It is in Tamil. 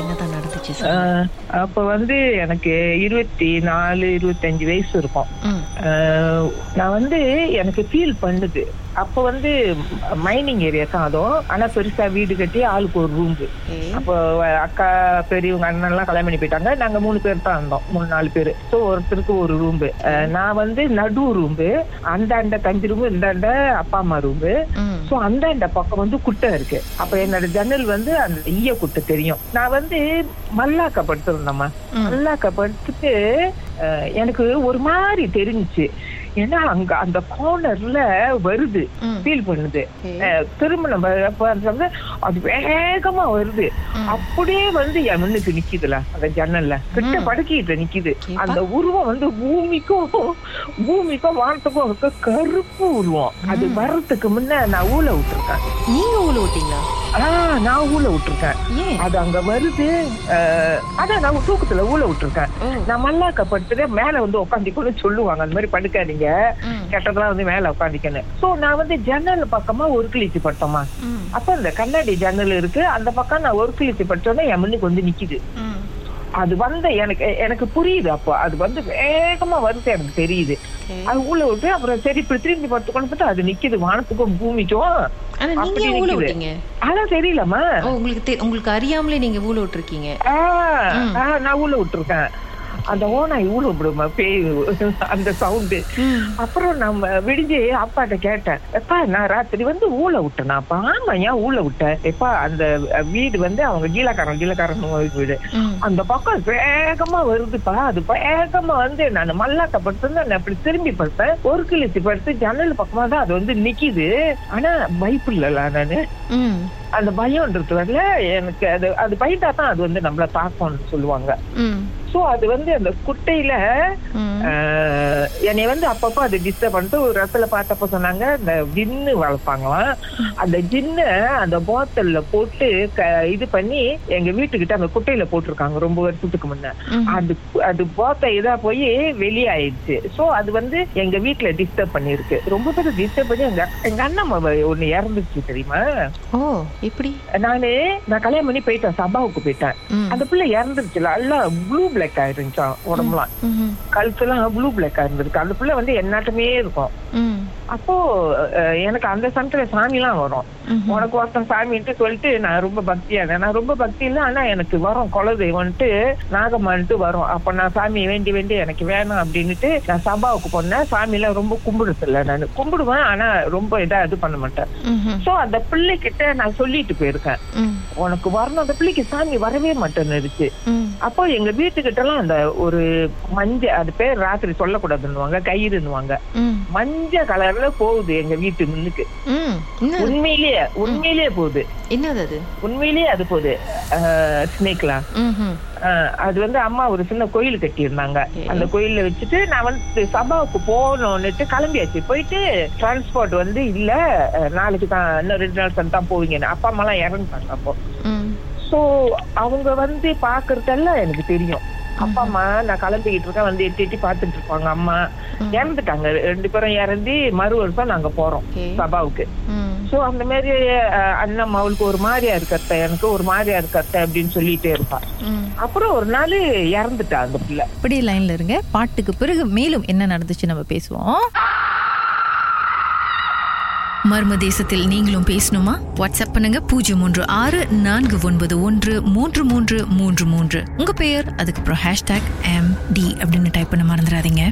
என்னதான் நடந்துச்சு அப்ப வந்து எனக்கு இருபத்தி நாலு இருபத்தஞ்சு வயசு இருக்கும். நான் வந்து எனக்கு ஃபீல் பண்ணுது. அப்ப வந்து மைனிங் ஏரியா தான் அதுவும். ஆனா பெருசா வீடு கட்டி ஆளுக்கு ஒரு ரூம். அப்போ அக்கா பெரியவங்க அண்ணன் எல்லாம் கல்யாணம் பண்ணி போயிட்டாங்க. நாங்க மூணு பேர் தான் இருந்தோம். மூணு நாலு பேர். ஸோ ஒருத்தருக்கு ஒரு ரூம் நான் வந்து நடு ரூம் அந்த அண்ட தஞ்சு ரூம் இந்த அண்ட அப்பா அம்மா ரூம் சோ அந்த இந்த பக்கம் வந்து குட்டை இருக்கு. அப்ப என்னோட ஜன்னல் வந்து அந்த ஈய குட்டை தெரியும். நான் வந்து மல்லாக்க படுத்திருந்தேம்மா. மல்லாக்க படுத்துட்டு எனக்கு ஒரு மாதிரி தெரிஞ்சுச்சு. ஏன்னா அங்க அந்த கார்னர்ல வருது. ஃபீல் பண்ணுது. நம்ம வந்து அது வேகமா வருது. அப்படியே வந்து என் முன்னுக்கு நிக்குதுல அந்த ஜன்னல்ல. கிட்ட. படுக்கிட்டு நிக்குது? அந்த உருவம் வந்து பூமிக்கும் பூமிக்கும் வானத்துக்கும் இருக்க கருப்பு உருவம். அது வர்றதுக்கு முன்ன நான் ஊழ விட்டுருக்கேன். நீங்க ஊழ விட்டீங்களா? நான் ஊழ விட்டுருக்கேன். அது அங்க வருது அதான் நான் தூக்கத்துல ஊழ விட்டுருக்கேன். நான் மல்லாக்க படுத்துட்டு மேல வந்து உட்காந்துக்கணும்னு சொல்லுவாங்க. அந்த மாதிரி படுக்காதீங்க. கெட்டதெல்லாம் வந்து மேல உட்காந்துக்கணும் சோ நான் வந்து ஜன்னல் பக்கமா ஒரு கிழிச்சு பட்டோமா? அப்ப இந்த கண்ணாடி ஜன்னல் இருக்கு. அந்த பக்கம் நான் ஒரு கிழிச்சு பட்டோன்னே என் முன்னுக்கு வந்து நிக்குது. அது வந்த எனக்கு எனக்கு புரியுது அப்போ. அது வந்து வேகமா வருது எனக்கு தெரியுது. அது உள்ள விட்டு அப்புறம் சரி இப்படி திரும்பி பார்த்து கொண்டு பார்த்தா அது நிக்குது. வானத்துக்கும் பூமிக்கும் ஊழ அதான் தெரியலமா உங்களுக்கு உங்களுக்கு அறியாமலே நீங்க ஊழ விட்டுருக்கீங்க. நான் உள்ள விட்டுருக்கேன். அந்த ஓனாய் ஊழ விடுமா? பேய். அந்த சவுண்டு அப்புறம் நம்ம விடிஞ்சு அப்பாட்ட கேட்டேன். எப்பா நான் ராத்திரி வந்து ஊழ விட்டேனாப்பா ஆமா ஏன் ஊழ விட்டேன் எப்பா அந்த வீடு வந்து அவங்க கீழக்காரன் கீழக்காரன் வீடு. அந்த பக்கம் வேகமா வருதுப்பா. அது வேகமா வந்து நான் மல்லாக்க படுத்து நான் அப்படி திரும்பி படுத்தேன் ஒரு கிழிச்சு படுத்து ஜன்னல் பக்கமா தான் அது வந்து நிக்குது. ஆனா பயப்பிடல நானு. அந்த பயம்ன்றது வரல எனக்கு அது அது பயந்தா தான் அது வந்து நம்மள தாக்கும்னு சொல்லுவாங்க. சோ அது வந்து அந்த குட்டையில என்னை வந்து அப்பப்போ அது டிஸ்டர்ப் பண்ணிட்டு ஒரு இடத்துல பார்த்தப்ப சொன்னாங்க இந்த ஜின்னு வளர்ப்பாங்களாம். அந்த ஜின்ன அந்த போத்தல்ல போட்டு இது பண்ணி எங்க வீட்டுக்கிட்ட அந்த குட்டையில போட்டிருக்காங்க ரொம்ப வருஷத்துக்கு முன்ன. அது அது போத்த இதா போய் வெளியாயிடுச்சு. சோ அது வந்து எங்க வீட்டுல டிஸ்டர்ப் பண்ணிருக்கு ரொம்ப பேர் டிஸ்டர்ப் பண்ணி எங்க எங்க அண்ணன் ஒண்ணு இறந்துச்சு தெரியுமா? எப்படி? நானு நான் கல்யாணம் பண்ணி போயிட்டேன் சபாவுக்கு போயிட்டேன். அந்த பிள்ளை இறந்துருச்சுல எல்லாம் ப்ளூ பிளாக் ஆயிருந்துச்சான் உடம்புலாம். கழுத்துலாம் ப்ளூ பிளாக் இருந்திருக்கு அந்த பிள்ளை வந்து என்னாட்டமே இருக்கும். அப்போ எனக்கு அந்த சமயத்துல சாமிலாம் வரும். உனக்கு ஒருத்தன் சாமின்ட்டு சொல்லிட்டு நான் ரொம்ப பக்தியா நான் ரொம்ப பக்தி இல்லை ஆனா எனக்கு வரும். குலதெய்வம்ட்டு நாகம்மான்ட்டு வரும். அப்ப நான் சாமி வேண்டி வேண்டி எனக்கு வேணும் அப்படின்னுட்டு நான் சபாவுக்கு போனேன். சாமிலாம் ரொம்ப கும்பிடுறது இல்லை நான். கும்பிடுவேன் ஆனா ரொம்ப இதா இது பண்ண மாட்டேன். சோ அந்த பிள்ளைகிட்ட நான் சொல்லிட்டு போயிருக்கேன். உனக்கு வரணும். அந்த பிள்ளைக்கு சாமி வரவே மாட்டேன்னுச்சு ம். அப்போ எங்க வீட்டுக்கிட்ட எல்லாம் அந்த ஒரு மஞ்ச அது பேர் ராத்திரி சொல்லக்கூடாதுன்னுவாங்க கயிறுன்னுவாங்க. மஞ்ச கலர்ல போகுது எங்க வீட்டு முன்னுக்கு. உண்மையிலேயே உண்மையிலேயே போகுது. என்னது அது? உண்மையிலேயே அது போகுது. ஸ்னேக்லாம் அது வந்து அம்மா ஒரு சின்ன கோயில் கட்டியிருந்தாங்க. அந்த கோயில்ல வச்சுட்டு நான் வந்து சபாவுக்கு போகணும்னுட்டு கிளம்பியாச்சு. போயிட்டு டிரான்ஸ்போர்ட் வந்து இல்ல நாளைக்கு தான் இன்னும் ரெண்டு நாள் கழிச்சு தான் போவீங்கன்னு. அப்பா அம்மா எல்லாம் இறந்துட்டாங்க அப்போ. சோ அவங்க வந்து பாக்குறதெல்லாம் எனக்கு தெரியும். அப்பா அம்மா நான் கிளம்பிக்கிட்டு இருக்கேன். வந்து எட்டி எட்டி பாத்துட்டு இருப்பாங்க அம்மா. இறந்துட்டாங்க. ரெண்டு பேரும் இறந்து மறு வருஷம் நாங்க போறோம். சபாவுக்கு. சோ அந்த மாதிரி அண்ணன் அவளுக்கு ஒரு மாதிரியா இருக்கத்த எனக்கு ஒரு மாதிரியா இருக்கத்த அப்படின்னு சொல்லிட்டே இருப்பா. அப்புறம் ஒரு நாள் இறந்துட்டா அந்த பிள்ளை. இப்படி லைன்ல இருங்க. பாட்டுக்கு பிறகு மேலும் என்ன நடந்துச்சு நம்ம பேசுவோம். மர்ம தேசத்தில் நீங்களும் பேசணுமா? வாட்ஸ்அப் பண்ணுங்க பூஜ்ஜியம் மூன்று ஆறு நான்கு ஒன்பது ஒன்று மூன்று மூன்று மூன்று மூன்று. உங்க பெயர் அதுக்கப்புறம் ஹேஷ்டாக் எம் டி அப்படின்னு டைப் பண்ண மறந்துடாதீங்க.